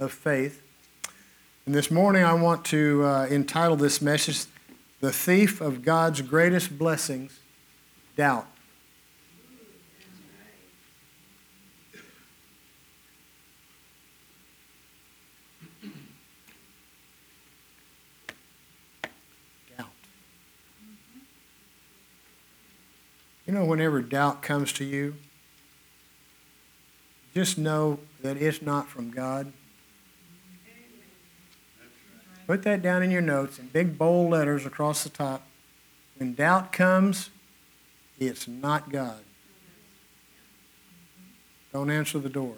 of faith. And this morning I want to uh, entitle this message, The Thief of God's Greatest Blessings Doubt. Doubt. You know, whenever doubt comes to you, just know that it's not from God. Put that down in your notes in big bold letters across the top. When doubt comes, it's not God. Don't answer the door.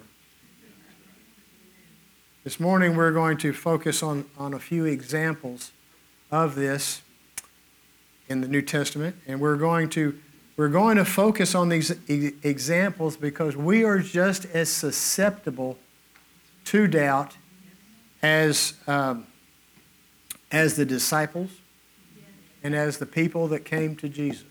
This morning we're going to focus on, on a few examples of this in the New Testament, and we're going to we're going to focus on these examples because we are just as susceptible to doubt as, um, as the disciples and as the people that came to Jesus.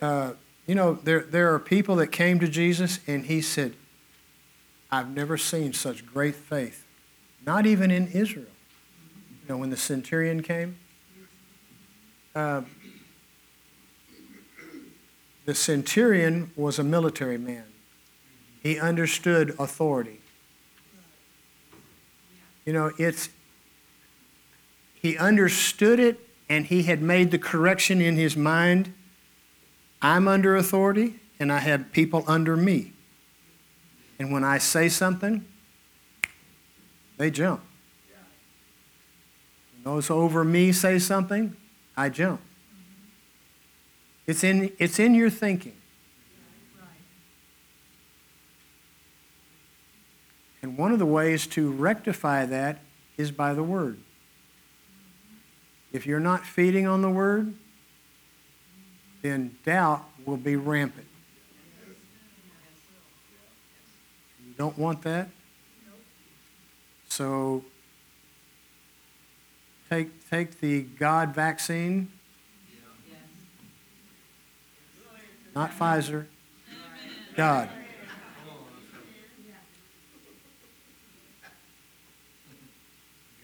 Uh, you know, there, there are people that came to Jesus and he said, I've never seen such great faith, not even in Israel. You know, when the centurion came, uh, the centurion was a military man. He understood authority. You know, it's he understood it and he had made the correction in his mind. I'm under authority and I have people under me. And when I say something, they jump. When those over me say something, I jump. It's in, it's in your thinking. And one of the ways to rectify that is by the Word. If you're not feeding on the Word, then doubt will be rampant. You don't want that? So take, take the God vaccine, not Pfizer, God.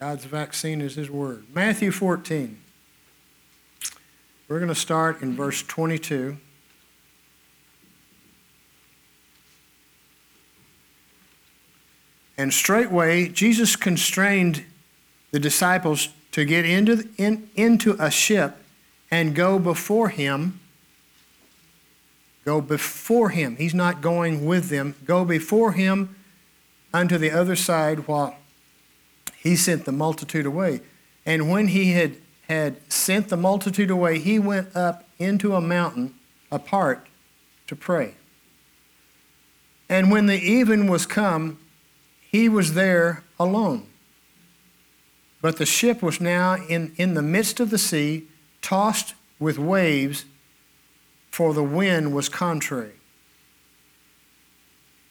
God's vaccine is His Word. Matthew 14. We're going to start in verse 22. And straightway Jesus constrained the disciples to get into, in, into a ship and go before him. Go before him. He's not going with them. Go before him unto the other side while he sent the multitude away. And when he had, had sent the multitude away, he went up into a mountain apart to pray. And when the even was come, he was there alone. But the ship was now in, in the midst of the sea, tossed with waves, for the wind was contrary.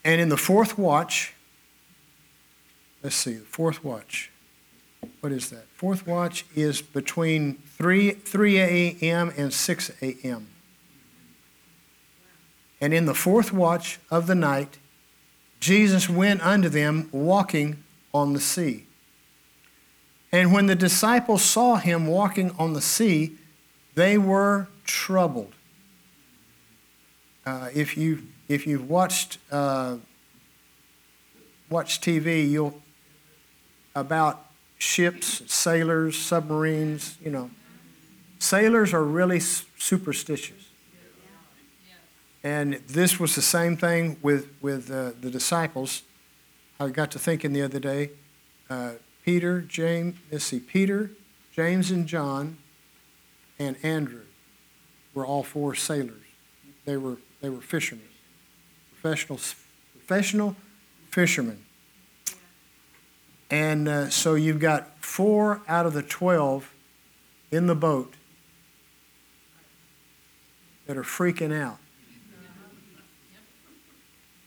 And in the fourth watch, let's see, the fourth watch. What is that? Fourth watch is between 3, 3 a.m. and 6 a.m. And in the fourth watch of the night, Jesus went unto them walking on the sea. And when the disciples saw him walking on the sea, they were troubled. Uh, if you if you've watched uh, watched TV, you'll about ships, sailors, submarines. You know, sailors are really superstitious, and this was the same thing with with uh, the disciples. I got to thinking the other day. Uh, Peter, James, let's see, Peter, James, and John, and Andrew were all four sailors. They were they were fishermen, professional professional fishermen. And uh, so you've got four out of the twelve in the boat that are freaking out.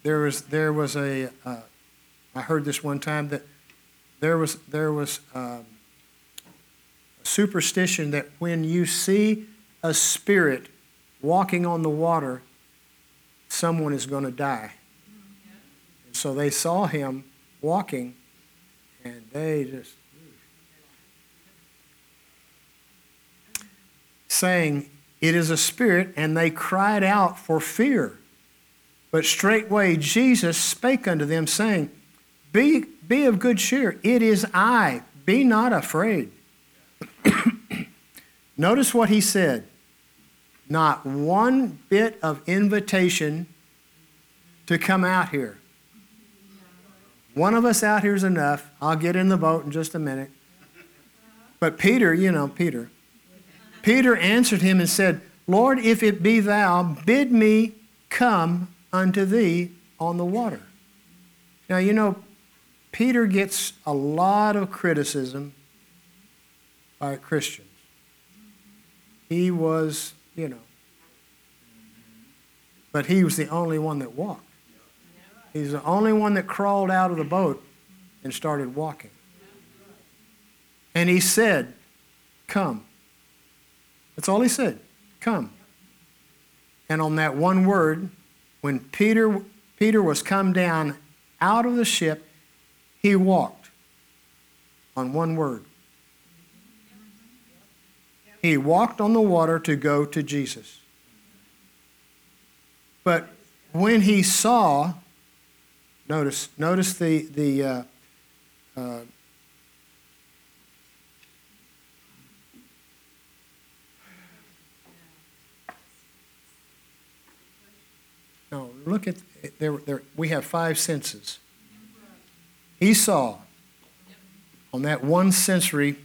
There was there was a uh, I heard this one time that there was there was um, a superstition that when you see a spirit walking on the water, someone is going to die. And so they saw him walking, and they just saying, It is a spirit, and they cried out for fear. But straightway Jesus spake unto them, saying, Be, be of good cheer, it is I, be not afraid. Notice what he said. Not one bit of invitation to come out here. One of us out here is enough. I'll get in the boat in just a minute. But Peter, you know, Peter, Peter answered him and said, Lord, if it be thou, bid me come unto thee on the water. Now, you know, Peter gets a lot of criticism by Christians. He was, you know, but he was the only one that walked. He's the only one that crawled out of the boat and started walking. And he said, Come. That's all he said. Come. And on that one word, when Peter, Peter was come down out of the ship, he walked on one word. He walked on the water to go to Jesus. But when he saw, notice, notice the, the uh, uh, No, look at there, there. We have five senses. He saw on that one sensory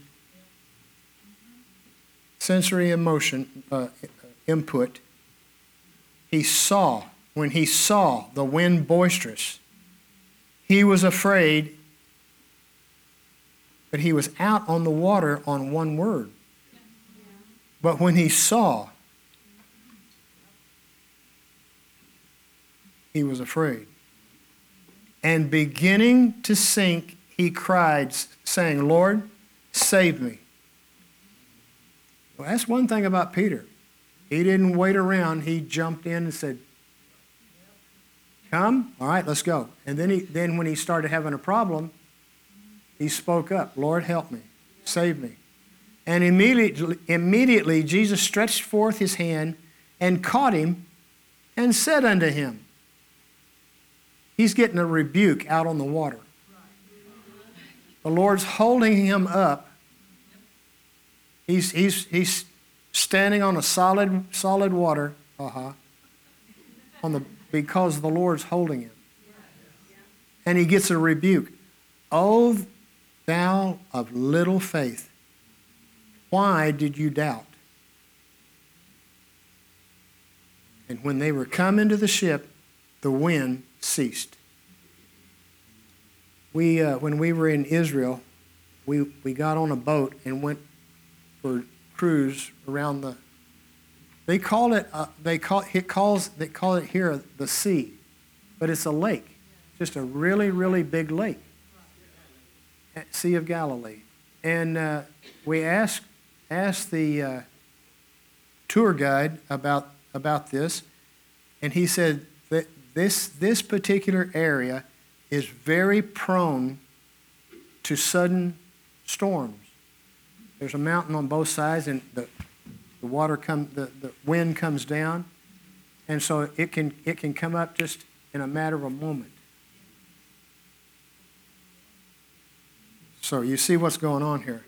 sensory emotion uh, input. He saw when he saw the wind boisterous. He was afraid, but he was out on the water on one word. But when he saw, he was afraid. And beginning to sink, he cried, saying, Lord, save me. Well, that's one thing about Peter. He didn't wait around, he jumped in and said, Come, all right, let's go. And then, he, then when he started having a problem, he spoke up, Lord, help me, save me. And immediately, immediately Jesus stretched forth his hand and caught him and said unto him, He's getting a rebuke out on the water. The Lord's holding him up. He's, he's, he's standing on a solid, solid water, uh-huh, on the, because the Lord's holding him. And he gets a rebuke. Oh, thou of little faith, why did you doubt? And when they were come into the ship, the wind ceased. We, uh, when we were in Israel, we, we got on a boat and went for a cruise around the. They call it. Uh, they call it calls. They call it here the sea, but it's a lake, just a really really big lake. Sea of Galilee, and uh, we asked asked the uh, tour guide about about this, and he said that this, this particular area is very prone to sudden storms. There's a mountain on both sides, and the, the water come, the, the wind comes down, and so it can, it can come up just in a matter of a moment. So you see what's going on here.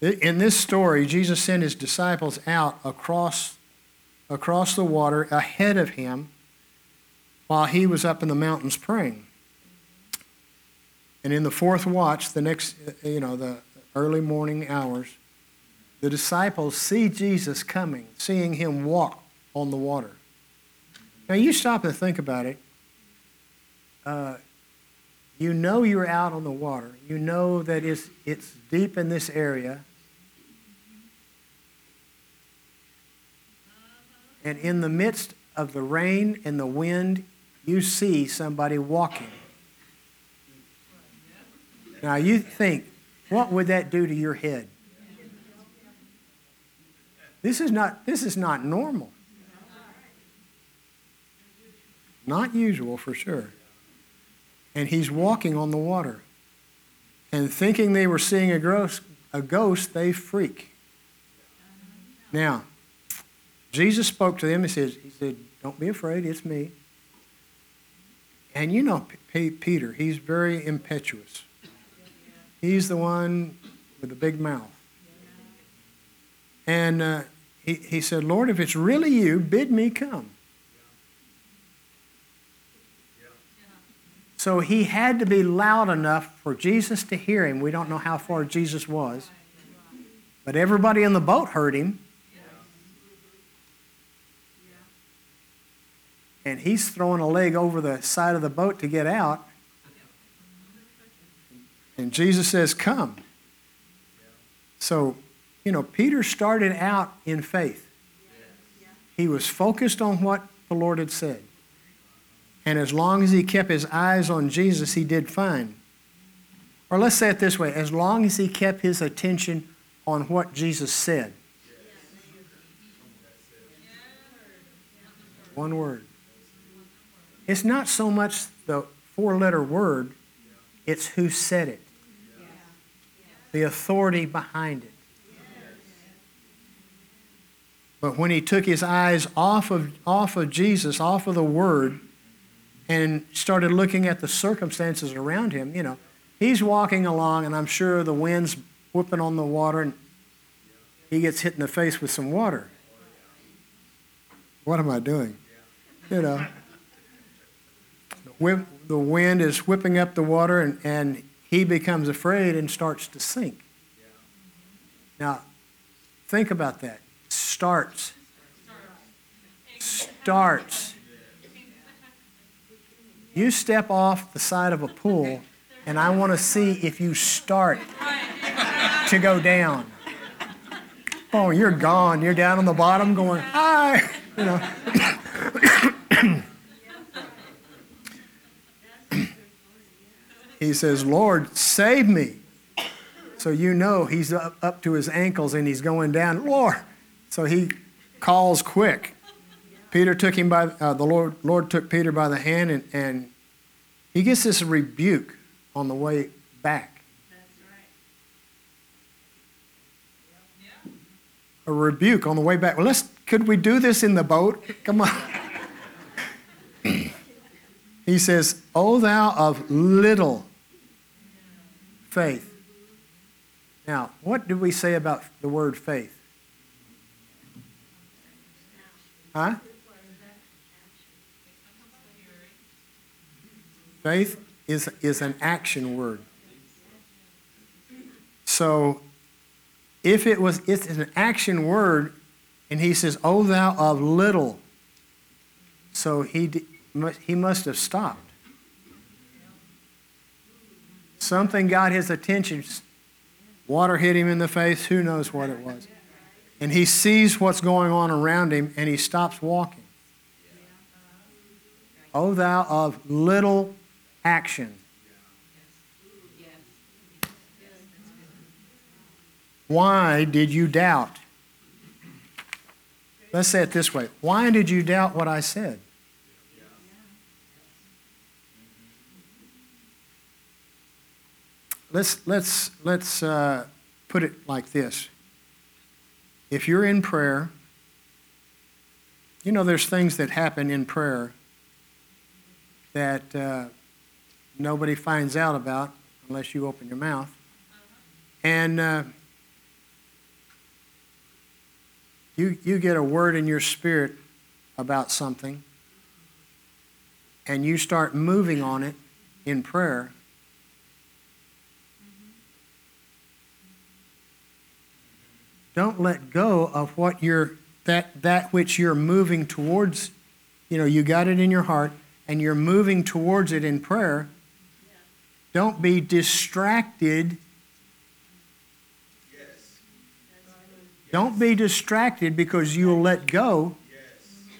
In this story, Jesus sent his disciples out across, across the water ahead of him while he was up in the mountains praying. And in the fourth watch, the next, you know, the early morning hours, the disciples see Jesus coming, seeing him walk on the water. Now, you stop and think about it. Uh, you know you're out on the water. You know that it's, it's deep in this area. And in the midst of the rain and the wind, you see somebody walking. Now you think, what would that do to your head? This is not, this is not normal. Not usual, for sure. And he's walking on the water. And thinking they were seeing a ghost, a ghost they freak. Now, Jesus spoke to them. He says, he said, Don't be afraid, it's me. And you know P- Peter, he's very impetuous. He's the one with the big mouth. And uh, he, he said, Lord, if it's really you, bid me come. So he had to be loud enough for Jesus to hear him. We don't know how far Jesus was, but everybody in the boat heard him. And he's throwing a leg over the side of the boat to get out. And Jesus says, Come. So, you know, Peter started out in faith. He was focused on what the Lord had said. And as long as he kept his eyes on Jesus, he did fine. Or let's say it this way as long as he kept his attention on what Jesus said. One word. It's not so much the four letter word, it's who said it, the authority behind it. But when he took his eyes off of, off of Jesus, off of the word, and started looking at the circumstances around him, you know, he's walking along, and I'm sure the wind's whipping on the water, and he gets hit in the face with some water. What am I doing? You know, the wind is whipping up the water, and, and he becomes afraid and starts to sink. Now, think about that. Starts. Starts. You step off the side of a pool, and I want to see if you start to go down. Oh, you're gone. You're down on the bottom going, hi. You know. he says, Lord, save me. So you know he's up, up to his ankles and he's going down. Lord. So he calls quick. Peter took him by, uh, the Lord, Lord took Peter by the hand and, and he gets this rebuke on the way back. A rebuke on the way back. Well, let's, could we do this in the boat? Come on. he says, O thou of little faith. Now, what do we say about the word faith? Huh? Faith is, is an action word. So if it was it's an action word, and he says, "O thou of little," so he he must have stopped. Something got his attention. Water hit him in the face. Who knows what it was? And he sees what's going on around him, and he stops walking. O thou of little action. Why did you doubt? Let's say it this way Why did you doubt what I said? Let's, let's, let's uh, put it like this. If you're in prayer, you know there's things that happen in prayer that uh, nobody finds out about unless you open your mouth. And uh, you, you get a word in your spirit about something, and you start moving on it in prayer. Don't let go of what you're that that which you're moving towards. You know, you got it in your heart and you're moving towards it in prayer don't be distracted. Don't be distracted because you'll let go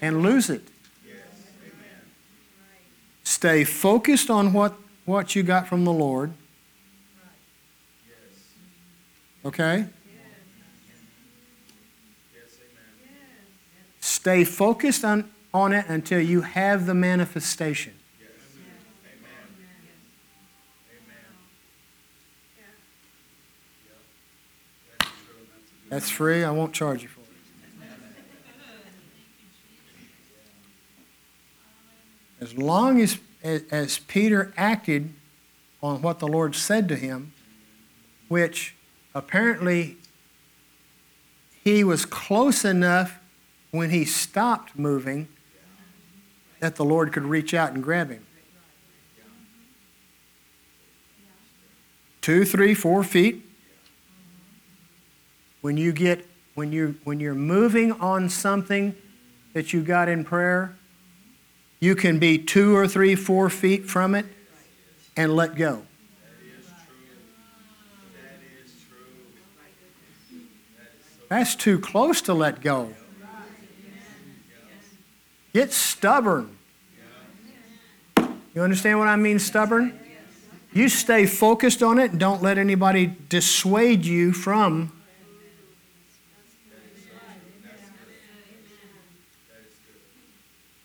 and lose it. Stay focused on what, what you got from the Lord. Okay? Stay focused on, on it until you have the manifestation. That's free. I won't charge you for it. As long as, as Peter acted on what the Lord said to him, which apparently he was close enough when he stopped moving that the Lord could reach out and grab him. Two, three, four feet. When you get when you when you're moving on something that you got in prayer, you can be two or three, four feet from it and let go. That's too close to let go. Get stubborn. You understand what I mean, stubborn? You stay focused on it and don't let anybody dissuade you from.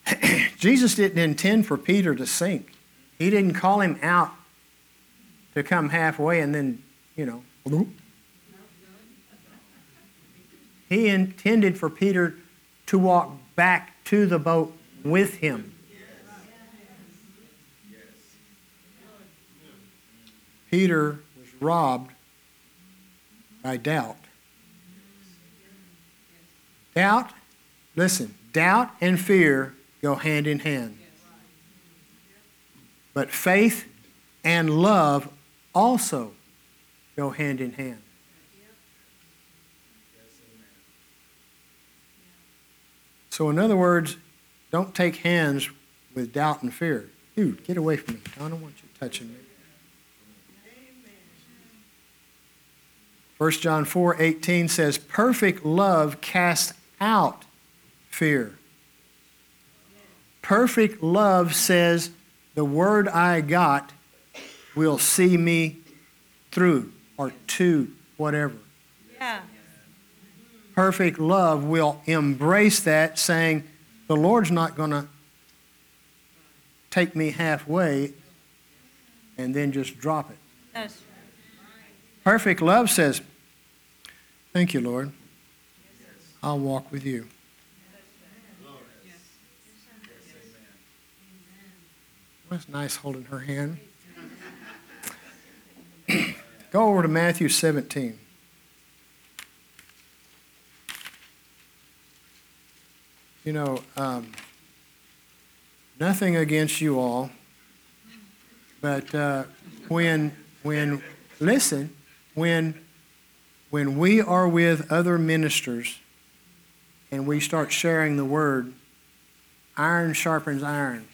Jesus didn't intend for Peter to sink. He didn't call him out to come halfway and then, you know. He intended for Peter to walk back to the boat with him. Peter was robbed by doubt. Doubt, listen, doubt and fear go hand in hand. But faith and love also go hand in hand. So, in other words, don't take hands with doubt and fear. Dude, get away from me. I don't want you touching me. 1 John 4 18 says, Perfect love casts out fear. Perfect love says, The word I got will see me through or to whatever. Yeah. Perfect love will embrace that, saying, The Lord's not going to take me halfway and then just drop it. That's Perfect love says, Thank you, Lord. I'll walk with you. Well, it's nice holding her hand. Go over to Matthew 17. You know, um, nothing against you all, but uh, when when listen, when when we are with other ministers and we start sharing the word, iron sharpens iron.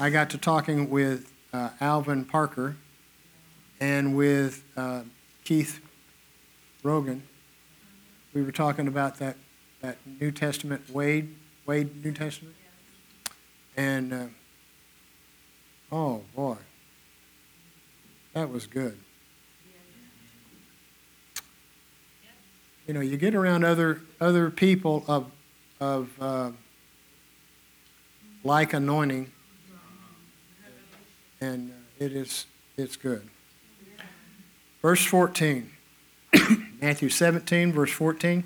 I got to talking with uh, Alvin Parker and with uh, Keith Rogan. We were talking about that, that New Testament, Wade, Wade New Testament. And, uh, oh boy, that was good. You know, you get around other, other people of, of uh, like anointing, and uh, it is it's good. Verse 14, Matthew 17, verse 14.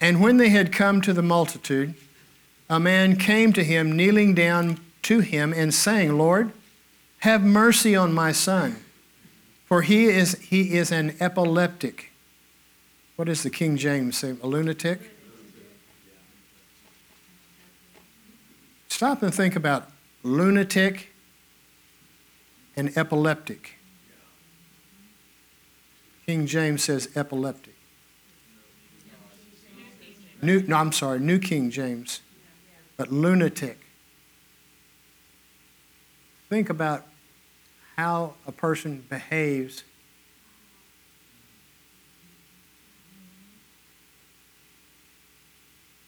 And when they had come to the multitude, a man came to him, kneeling down to him and saying, Lord, have mercy on my son, for he is, he is an epileptic. What does the King James say? A lunatic? Stop and think about lunatic and epileptic. King James says epileptic. New, no, I'm sorry, New King James, but lunatic. Think about how a person behaves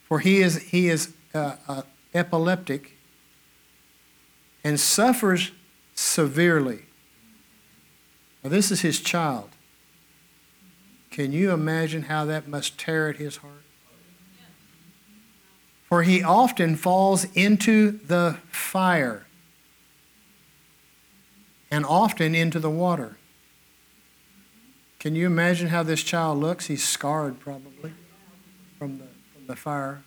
for he is, he is uh, uh, epileptic and suffers severely. Now, this is his child. Can you imagine how that must tear at his heart? For he often falls into the fire and often into the water. Can you imagine how this child looks? He's scarred probably from the, from the fire.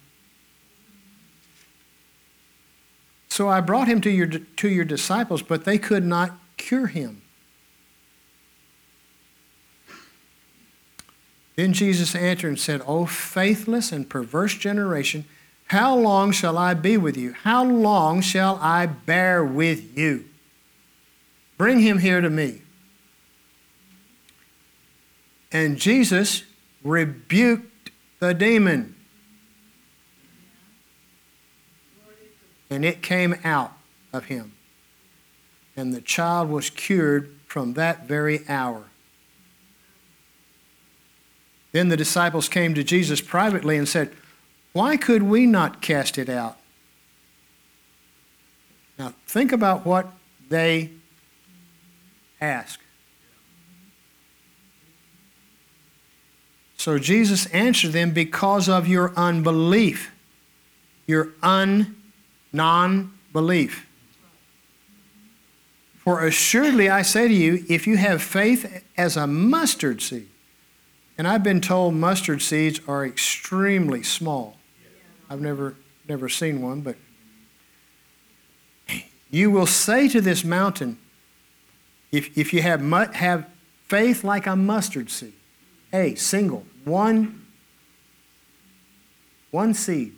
So I brought him to your, to your disciples, but they could not cure him. Then Jesus answered and said, O faithless and perverse generation, how long shall I be with you? How long shall I bear with you? Bring him here to me. And Jesus rebuked the demon. And it came out of him. And the child was cured from that very hour. Then the disciples came to Jesus privately and said, Why could we not cast it out? Now, think about what they ask. So Jesus answered them, Because of your unbelief, your un non belief. For assuredly I say to you, if you have faith as a mustard seed, and I've been told mustard seeds are extremely small. I've never, never seen one, but you will say to this mountain, if, if you have, have faith like a mustard seed, a single, one, one seed,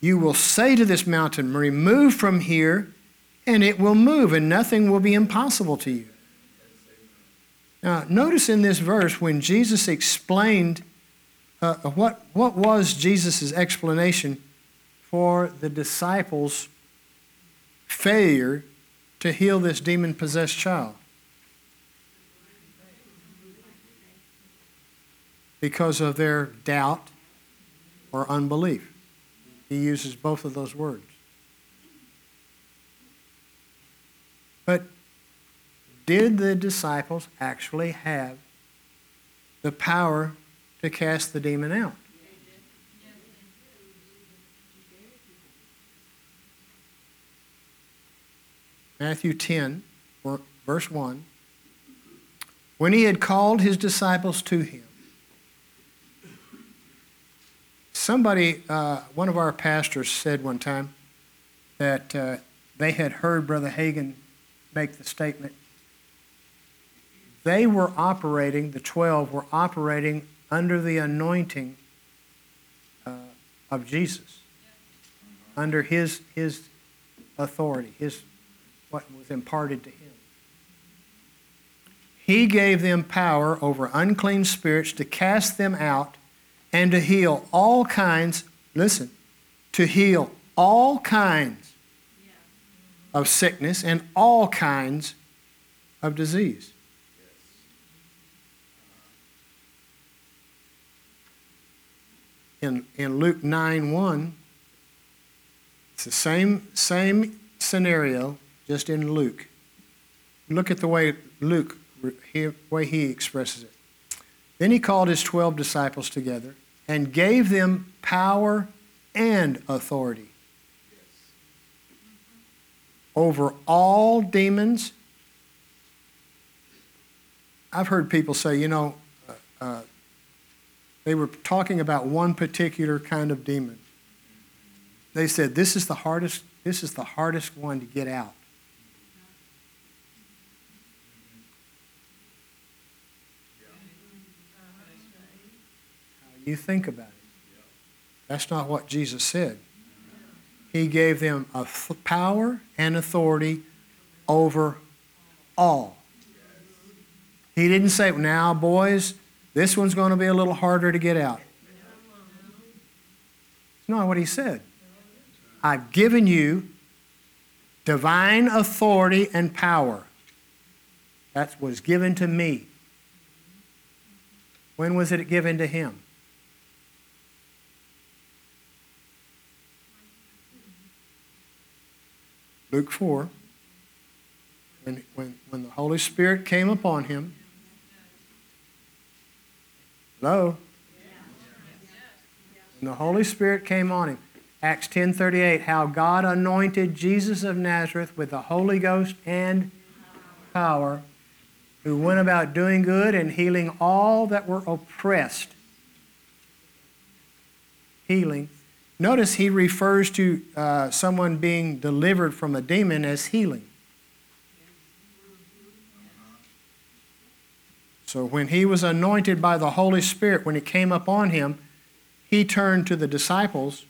you will say to this mountain, Remove from here, and it will move, and nothing will be impossible to you. Now, notice in this verse when Jesus explained uh, what, what was Jesus' explanation for the disciples' failure to heal this demon possessed child. Because of their doubt or unbelief. He uses both of those words. But did the disciples actually have the power to cast the demon out? Matthew 10, verse 1. When he had called his disciples to him, somebody, uh, one of our pastors said one time that uh, they had heard Brother Hagin make the statement they were operating, the 12 were operating under the anointing uh, of Jesus, under his, his authority, his, what was imparted to him. He gave them power over unclean spirits to cast them out and to heal all kinds, listen, to heal all kinds of sickness and all kinds of disease. In, in Luke 9 1, it's the same, same scenario, just in Luke. Look at the way Luke, way he expresses it. Then he called his 12 disciples together and gave them power and authority over all demons. I've heard people say, you know, uh, uh, they were talking about one particular kind of demon. They said, This is the hardest, this is the hardest one to get out. You think about it. That's not what Jesus said. He gave them a power and authority over all. He didn't say, now, boys, this one's going to be a little harder to get out. It's not what he said. I've given you divine authority and power. That was given to me. When was it given to him? Luke 4, when, when, when the Holy Spirit came upon him, Hello? When the Holy Spirit came on him, Acts 10:38, how God anointed Jesus of Nazareth with the Holy Ghost and power, who went about doing good and healing all that were oppressed. Healing. Notice he refers to uh, someone being delivered from a demon as healing. So when he was anointed by the Holy Spirit, when it came upon him, he turned to the disciples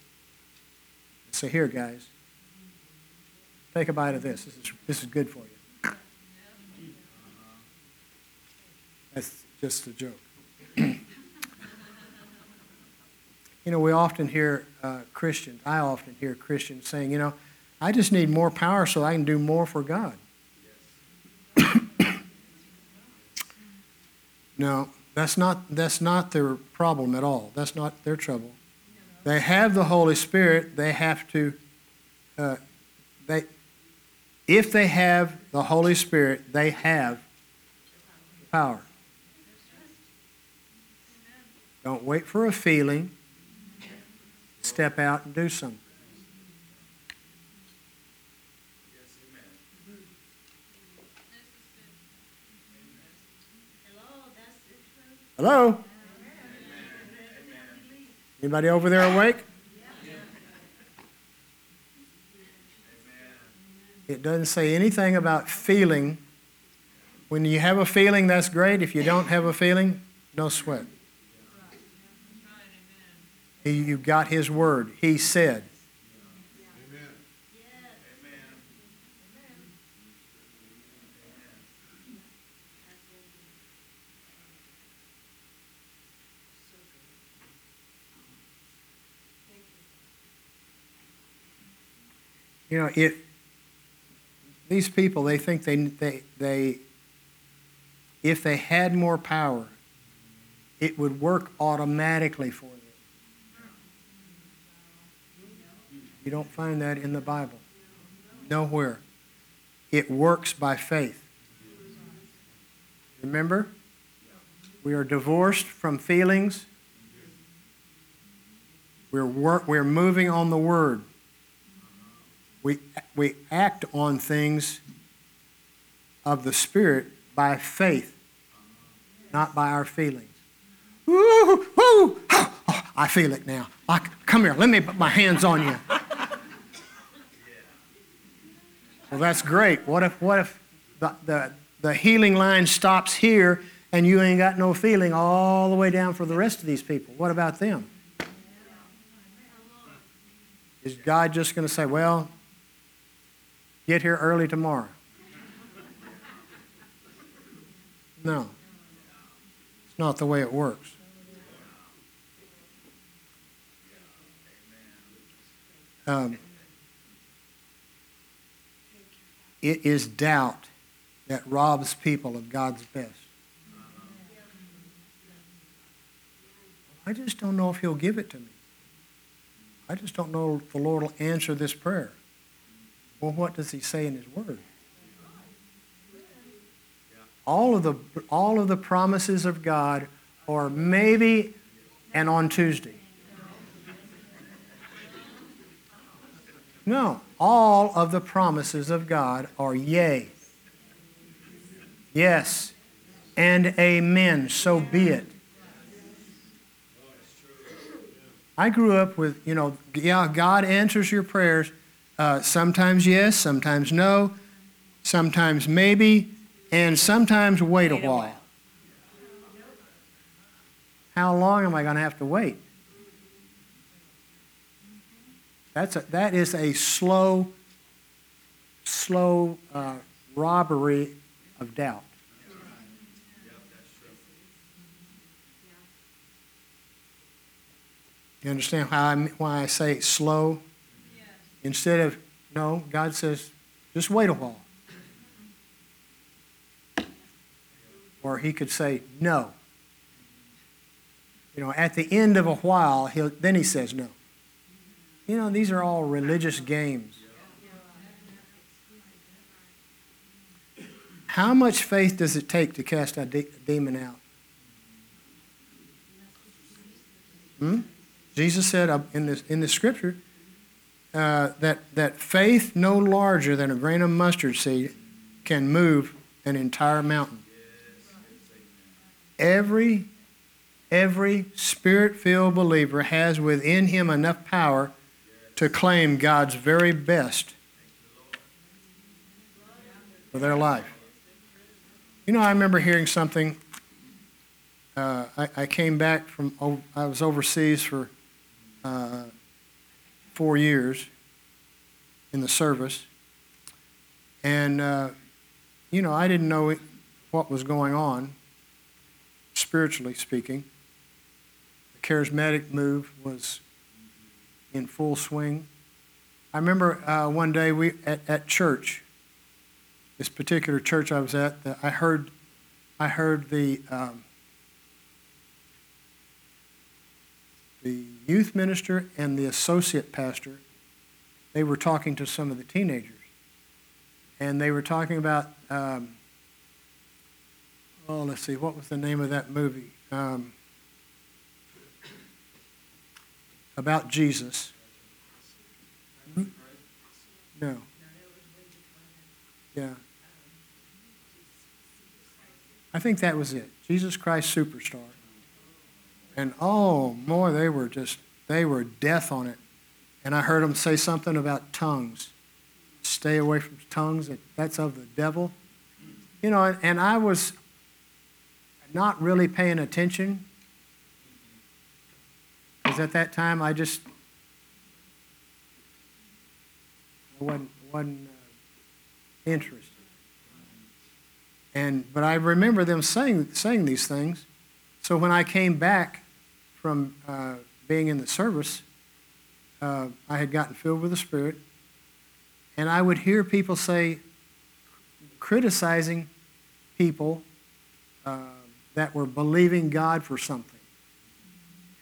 and said, Here, guys, take a bite of this. This is, this is good for you. That's just a joke. you know, we often hear uh, Christians, I often hear Christians saying, you know, I just need more power so I can do more for God. No, that's not, that's not their problem at all. That's not their trouble. They have the Holy Spirit. They have to, uh, they, if they have the Holy Spirit, they have power. Don't wait for a feeling. Step out and do something. Hello? Anybody over there awake? It doesn't say anything about feeling. When you have a feeling, that's great. If you don't have a feeling, no sweat. He, you got his word. He said. You know, it, these people, they think they, they, they, if they had more power, it would work automatically for them. You don't find that in the Bible. Nowhere. It works by faith. Remember? We are divorced from feelings. We're, wor- we're moving on the Word. We, we act on things of the Spirit by faith, not by our feelings. Woo, woo, oh, I feel it now. Come here, let me put my hands on you. Well, that's great. What if, what if the, the, the healing line stops here and you ain't got no feeling all the way down for the rest of these people? What about them? Is God just going to say, well, get here early tomorrow? No. It's not the way it works. Um, it is doubt that robs people of God's best. I just don't know if He'll give it to me. I just don't know if the Lord will answer this prayer. Well, what does He say in His Word? All of the, all of the promises of God are maybe and on Tuesday. No, all of the promises of God are yea, yes, and amen. So be it. I grew up with, you know, yeah, God answers your prayers. Uh, sometimes yes, sometimes no, sometimes maybe, and sometimes wait a while. How long am I going to have to wait? That's a, that is a slow, slow uh, robbery of doubt. You understand I, why I say slow? Instead of, no, God says, just wait a while. Or he could say, no. You know, at the end of a while, he'll, then he says no. You know, these are all religious games. How much faith does it take to cast a de- demon out? Hmm? Jesus said uh, in this in the scripture uh, that that faith no larger than a grain of mustard seed can move an entire mountain. Every every spirit-filled believer has within him enough power to claim God's very best for their life. You know, I remember hearing something. Uh, I, I, came back from, I was overseas for uh, four years in the service. And, uh, you know, I didn't know what was going on, spiritually speaking. The charismatic move was in full swing. I remember uh, one day we at, at church, this particular church I was at, that I heard, I heard the um, the youth minister and the associate pastor. They were talking to some of the teenagers, and they were talking about. Um, oh, let's see, what was the name of that movie? Um, about Jesus. No. Yeah. I think that was it. Jesus Christ Superstar. And oh, boy, they were just, they were death on it. And I heard them say something about tongues. Stay away from tongues, that's of the devil. You know, and I was not really paying attention because at that time I just wasn't, wasn't uh, interested. And but I remember them saying saying these things. So when I came back from uh, being in the service, uh, I had gotten filled with the Spirit, and I would hear people say, criticizing people uh, that were believing God for something.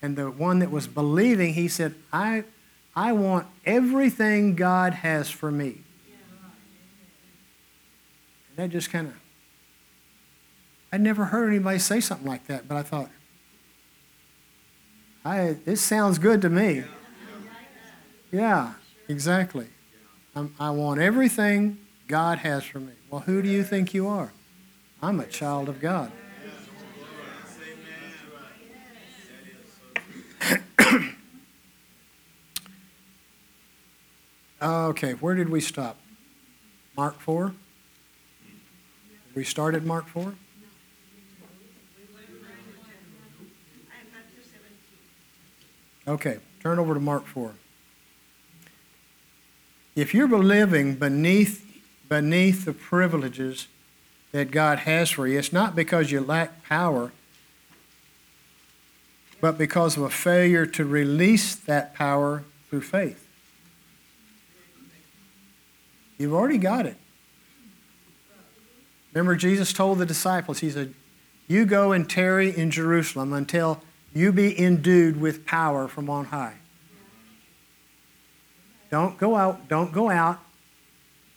And the one that was believing, he said, I, I want everything God has for me. And that just kind of I'd never heard anybody say something like that, but I thought, I, this sounds good to me. Yeah, exactly. I'm, I want everything God has for me. Well, who do you think you are? I'm a child of God. okay, where did we stop? Mark 4? We started Mark 4? Okay, turn over to Mark 4. If you're living beneath, beneath the privileges that God has for you, it's not because you lack power, but because of a failure to release that power through faith. You've already got it. Remember, Jesus told the disciples, He said, You go and tarry in Jerusalem until you be endued with power from on high. Don't go out, don't go out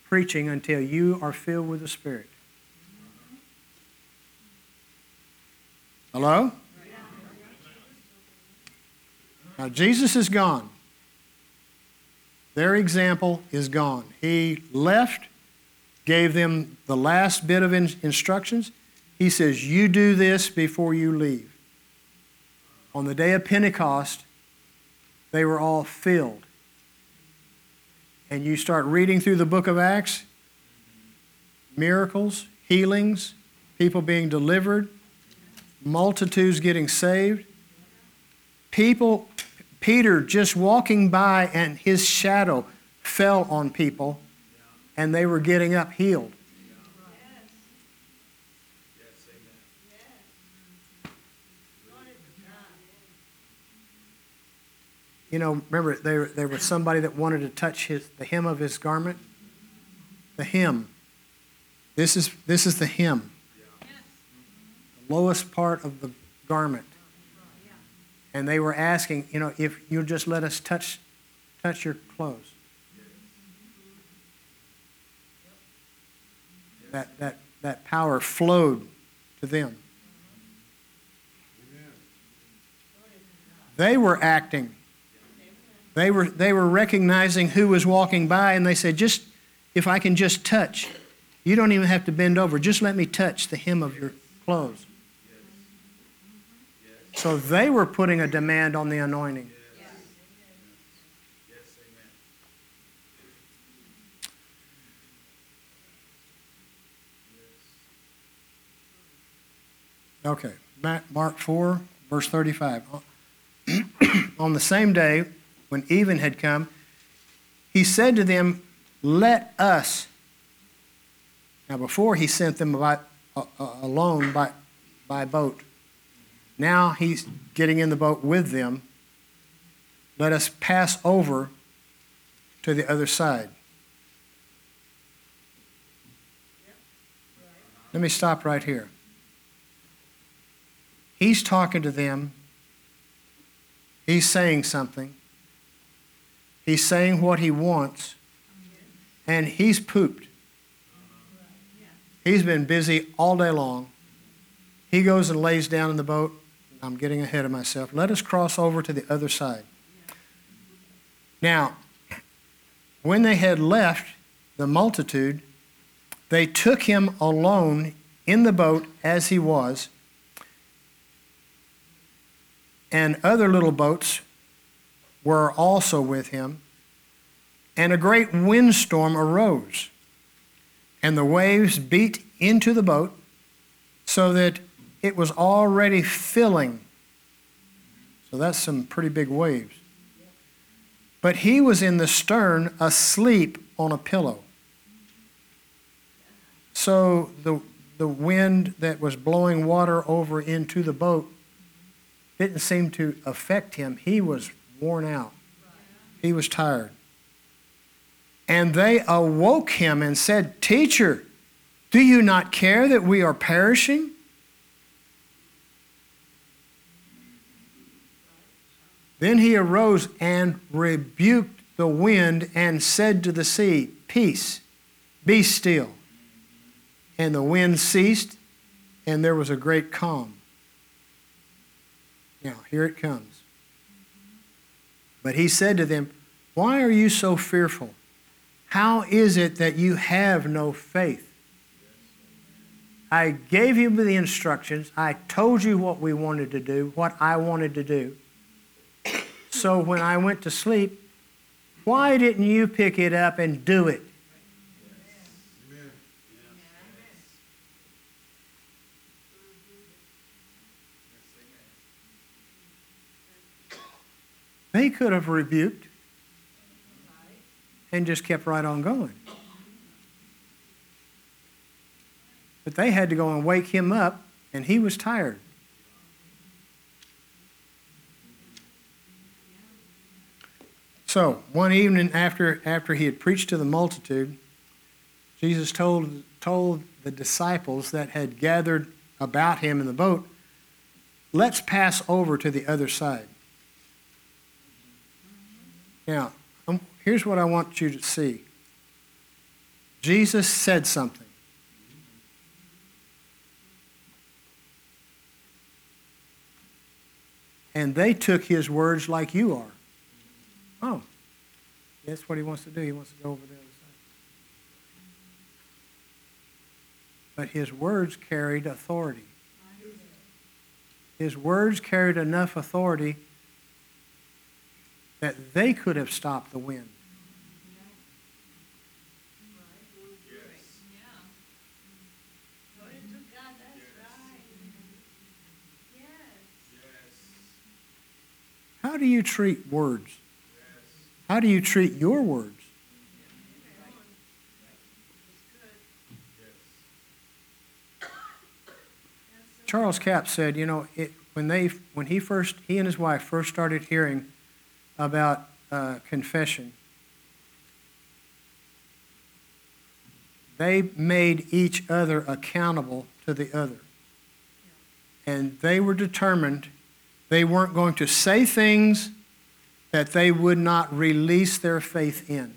preaching until you are filled with the Spirit. Hello? Now, Jesus is gone. Their example is gone. He left, gave them the last bit of instructions. He says, You do this before you leave on the day of Pentecost, they were all filled. And you start reading through the book of Acts miracles, healings, people being delivered, multitudes getting saved. People, Peter just walking by and his shadow fell on people and they were getting up healed. You know, remember there, there was somebody that wanted to touch his, the hem of his garment? The hem. This is, this is the hem. The lowest part of the garment. And they were asking, you know, if you'll just let us touch, touch your clothes. That, that, that power flowed to them. They were acting They were, they were recognizing who was walking by, and they said, just if I can just touch, you don't even have to bend over. Just let me touch the hem of your clothes. So they were putting a demand on the anointing. Okay, Mark 4, verse 35. on the same day, when even had come, he said to them, Let us. Now, before he sent them by, uh, alone by, by boat. Now he's getting in the boat with them. Let us pass over to the other side. Let me stop right here. He's talking to them. He's saying something. He's saying what he wants. And he's pooped. He's been busy all day long. He goes and lays down in the boat. I'm getting ahead of myself. Let us cross over to the other side. Now, when they had left the multitude, they took him alone in the boat as he was and other little boats were also with him. And a great windstorm arose, and the waves beat into the boat so that it was already filling. So that's some pretty big waves. But he was in the stern asleep on a pillow. So the, the wind that was blowing water over into the boat didn't seem to affect him. He was worn out, he was tired. And they awoke him and said, Teacher, do you not care that we are perishing? Then he arose and rebuked the wind and said to the sea, Peace, be still. And the wind ceased, and there was a great calm. Now, here it comes. But he said to them, Why are you so fearful? How is it that you have no faith? I gave you the instructions. I told you what we wanted to do, what I wanted to do. So when I went to sleep, why didn't you pick it up and do it? They could have rebuked and just kept right on going. But they had to go and wake him up, and he was tired. So, one evening after, after he had preached to the multitude, Jesus told, told the disciples that had gathered about him in the boat, Let's pass over to the other side. Now, um, here's what I want you to see Jesus said something. And they took his words like you are. Oh, that's what he wants to do. He wants to go over the other side. But his words carried authority. His words carried enough authority that they could have stopped the wind. How do you treat words? How do you treat your words? Charles Capps said, you know, it, when they when he first he and his wife first started hearing about uh, confession. They made each other accountable to the other. And they were determined they weren't going to say things that they would not release their faith in.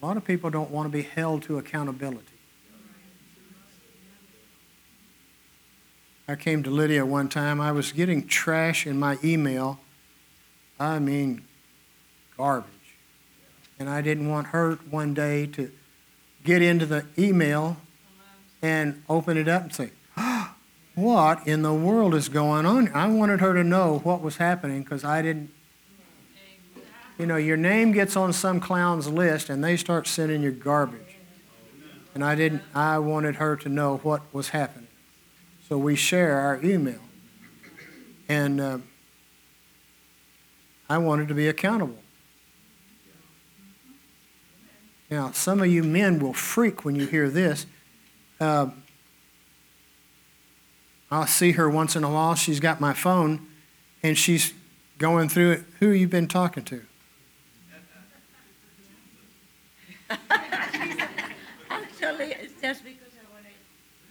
A lot of people don't want to be held to accountability. I came to Lydia one time. I was getting trash in my email. I mean, garbage. And I didn't want her one day to get into the email and open it up and say, What in the world is going on? I wanted her to know what was happening because I didn't. You know, your name gets on some clown's list and they start sending you garbage. And I didn't, I wanted her to know what was happening. So we share our email. And uh, I wanted to be accountable. Now, some of you men will freak when you hear this. Uh, I'll see her once in a while. She's got my phone, and she's going through it. Who you been talking to? Actually, it's just because I want to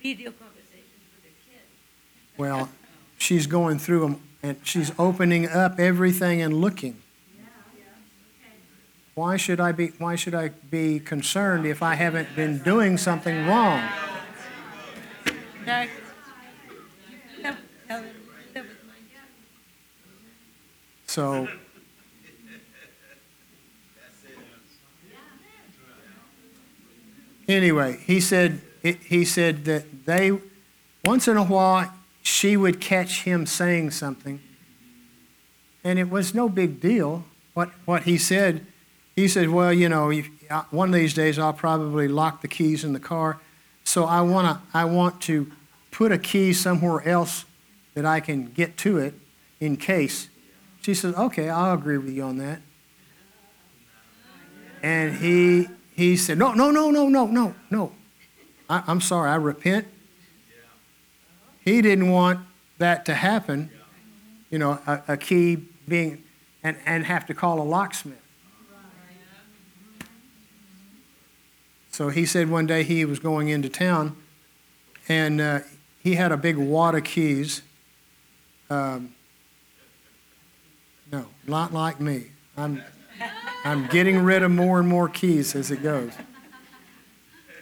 video kids. Well, she's going through them, and she's opening up everything and looking. Why should I be, why should I be concerned if I haven't been doing something wrong? So, anyway, he said, he said that they, once in a while, she would catch him saying something, and it was no big deal. What, what he said, he said, well, you know, uh, one of these days I'll probably lock the keys in the car, so I want to, I want to put a key somewhere else that I can get to it in case. She said, okay, I'll agree with you on that. And he, he said, no, no, no, no, no, no, no. I, I'm sorry, I repent. He didn't want that to happen, you know, a, a key being, and, and have to call a locksmith. So he said one day he was going into town and uh, he had a big wad of keys. Um, no, not like me. I'm, I'm getting rid of more and more keys as it goes.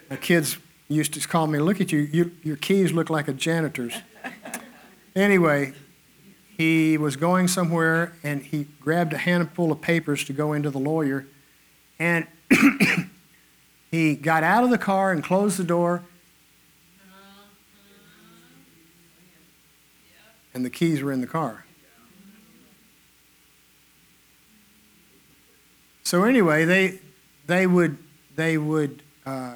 My kids used to call me, look at you, you your keys look like a janitor's. Anyway, he was going somewhere and he grabbed a handful of papers to go into the lawyer. And he got out of the car and closed the door. And the keys were in the car. So anyway, they they would they would uh,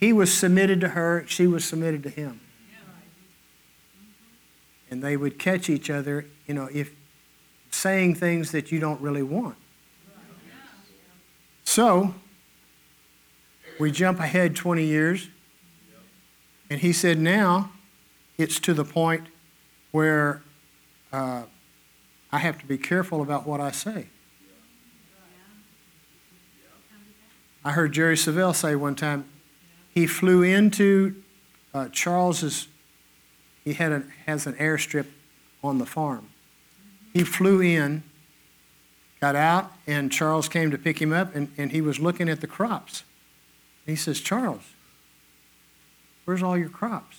he was submitted to her, she was submitted to him. And they would catch each other, you know, if saying things that you don't really want. So we jump ahead 20 years, and he said, now it's to the point where uh, I have to be careful about what I say. I heard Jerry Savelle say one time he flew into uh, Charles's, he had a, has an airstrip on the farm. He flew in, got out, and Charles came to pick him up, and, and he was looking at the crops. he says, Charles, where's all your crops?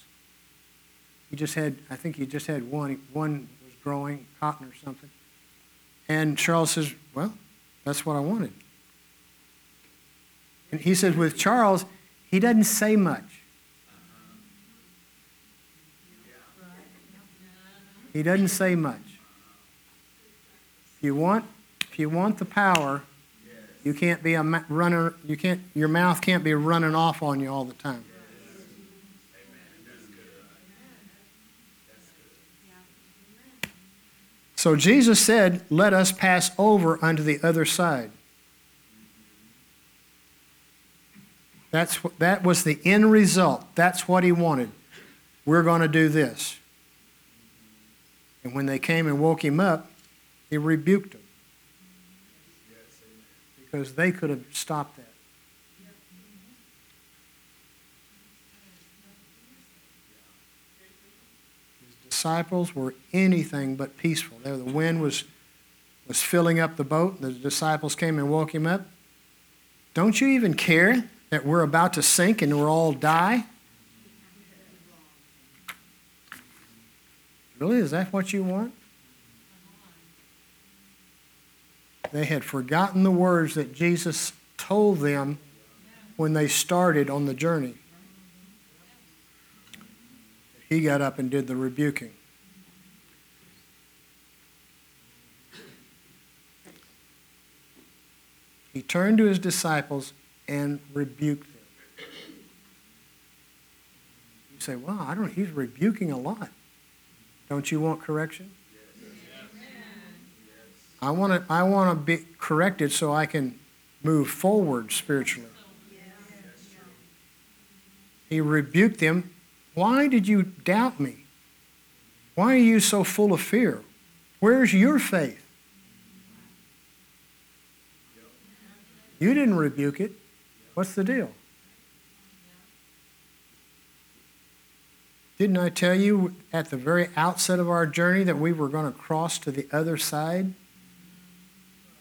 He just had, I think he just had one. One was growing, cotton or something. And Charles says, Well, that's what I wanted. And he says, with Charles, he doesn't say much. He doesn't say much. If you want, if you want the power, you can't be a runner. You can't. Your mouth can't be running off on you all the time. So Jesus said, Let us pass over unto the other side. That's, that was the end result. That's what he wanted. We're going to do this. And when they came and woke him up, he rebuked them. Because they could have stopped that. His disciples were anything but peaceful. There, the wind was, was filling up the boat. The disciples came and woke him up. Don't you even care that we're about to sink and we'll all die? Really? Is that what you want? They had forgotten the words that Jesus told them when they started on the journey. He got up and did the rebuking. He turned to his disciples and rebuked them. You say, well, I don't, he's rebuking a lot. Don't you want correction? I want to I want to be corrected so I can move forward spiritually. He rebuked them. Why did you doubt me? Why are you so full of fear? Where's your faith? You didn't rebuke it. What's the deal? Didn't I tell you at the very outset of our journey that we were going to cross to the other side?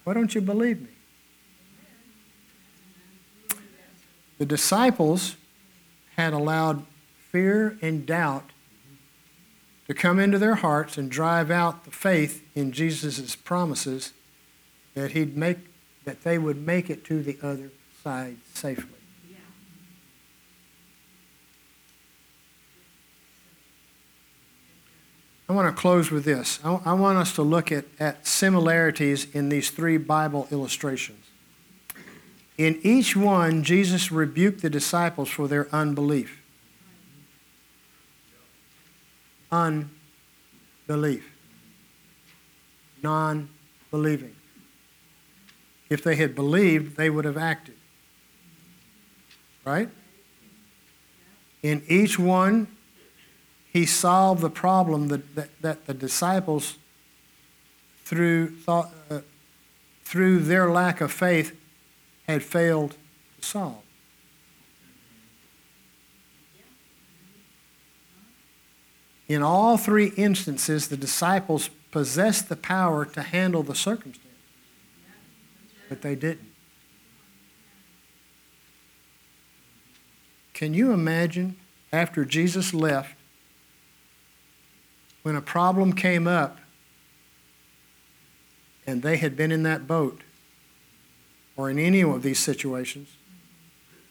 Why don't you believe me? The disciples had allowed fear and doubt to come into their hearts and drive out the faith in Jesus' promises that he'd make that they would make it to the other side safely. I want to close with this. I, I want us to look at, at similarities in these three Bible illustrations. In each one, Jesus rebuked the disciples for their unbelief. Unbelief. Non believing. If they had believed, they would have acted. Right? In each one, he solved the problem that, that, that the disciples, through, thought, uh, through their lack of faith, had failed to solve. In all three instances, the disciples possessed the power to handle the circumstances, but they didn't. Can you imagine after Jesus left, when a problem came up and they had been in that boat or in any of these situations?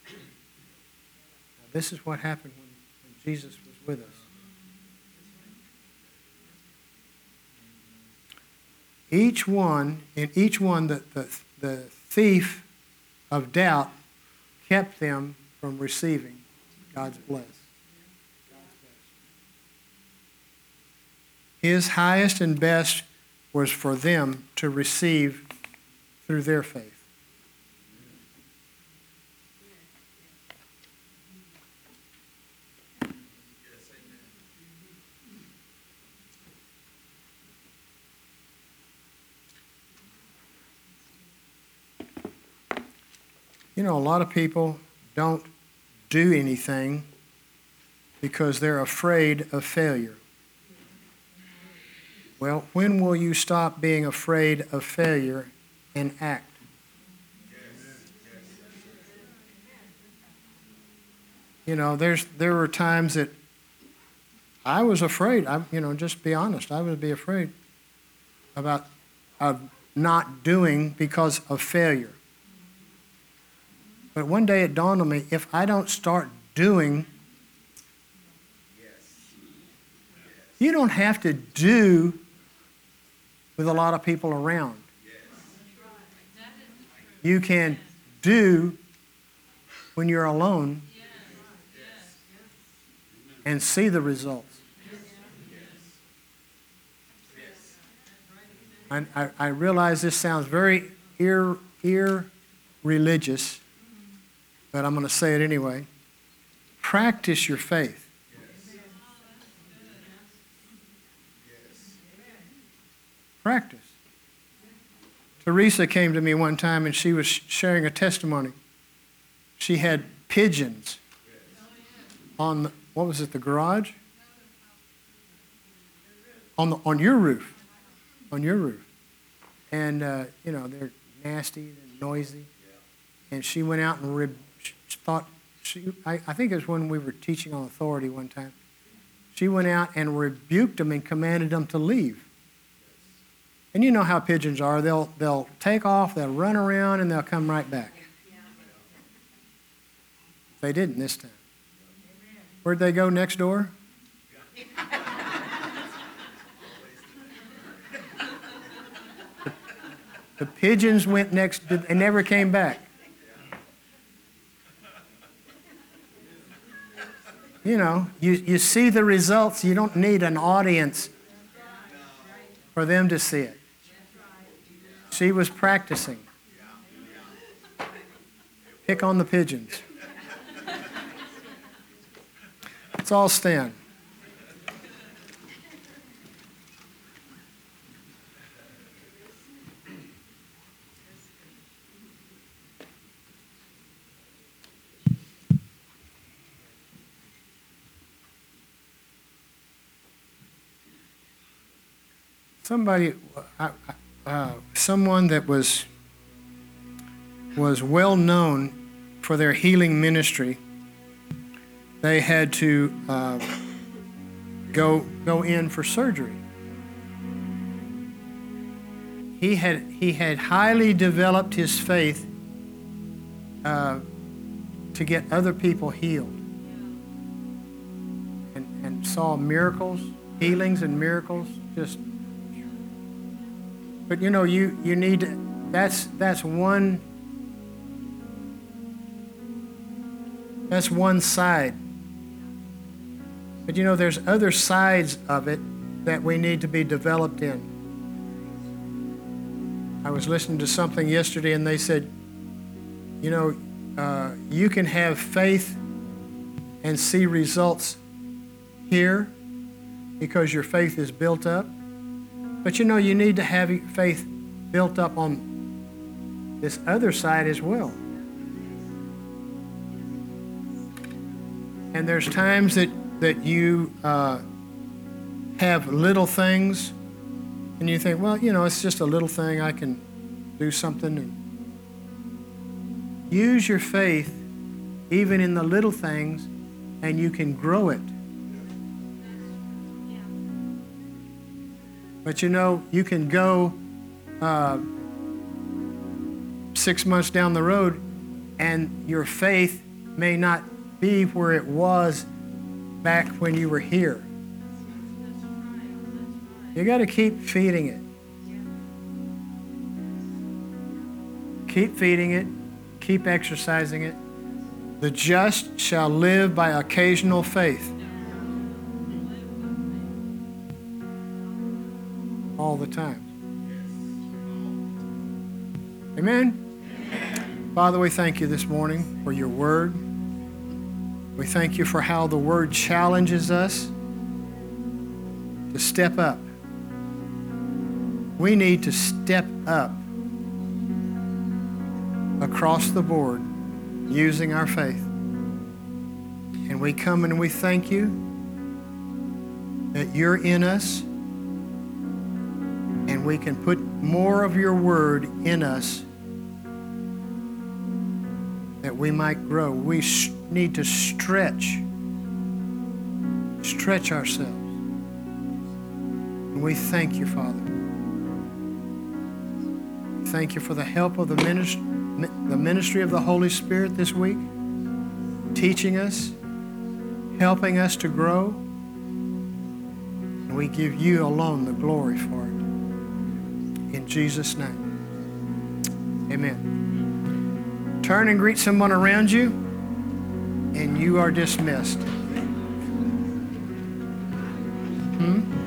Now, this is what happened when, when Jesus was with us. Each one, in each one, the, the, the thief of doubt kept them from receiving God's bless. His highest and best was for them to receive through their faith. You know, a lot of people don't do anything because they're afraid of failure. Well, when will you stop being afraid of failure and act? You know, there's there were times that I was afraid. I, you know, just be honest. I would be afraid about of not doing because of failure. But one day it dawned on me: if I don't start doing, you don't have to do with a lot of people around. You can do when you're alone and see the results. I, I, realize this sounds very ear religious, but I'm going to say it anyway. Practice your faith. Practice. Teresa came to me one time and she was sharing a testimony. She had pigeons on, the, what was it, the garage? On, the, on your roof. On your roof. And, uh, you know, they're nasty and noisy. And she went out and she thought, she, I, I think it was when we were teaching on authority one time. She went out and rebuked them and commanded them to leave. And you know how pigeons are. They'll, they'll take off, they'll run around, and they'll come right back. They didn't this time. Where'd they go next door? The pigeons went next, and never came back. You know, you, you see the results. You don't need an audience for them to see it. She was practicing. Pick on the pigeons. Let's all stand. Somebody, uh, uh, someone that was was well known for their healing ministry. They had to uh, go go in for surgery. He had he had highly developed his faith uh, to get other people healed, and and saw miracles, healings, and miracles just but you know, you, you need that's that's one that's one side. But you know, there's other sides of it that we need to be developed in. I was listening to something yesterday, and they said, you know, uh, you can have faith and see results here because your faith is built up. But you know, you need to have faith built up on this other side as well. And there's times that, that you uh, have little things, and you think, well, you know, it's just a little thing. I can do something. And use your faith even in the little things, and you can grow it. But you know, you can go uh, six months down the road and your faith may not be where it was back when you were here. You got to keep feeding it. Keep feeding it, keep exercising it. The just shall live by occasional faith. The time. Amen? Father, we thank you this morning for your word. We thank you for how the word challenges us to step up. We need to step up across the board using our faith. And we come and we thank you that you're in us and we can put more of your word in us that we might grow. We need to stretch, stretch ourselves. And we thank you, Father. Thank you for the help of the the ministry of the Holy Spirit this week, teaching us, helping us to grow. And we give you alone the glory for it. In Jesus' name. Amen. Turn and greet someone around you, and you are dismissed. Hmm?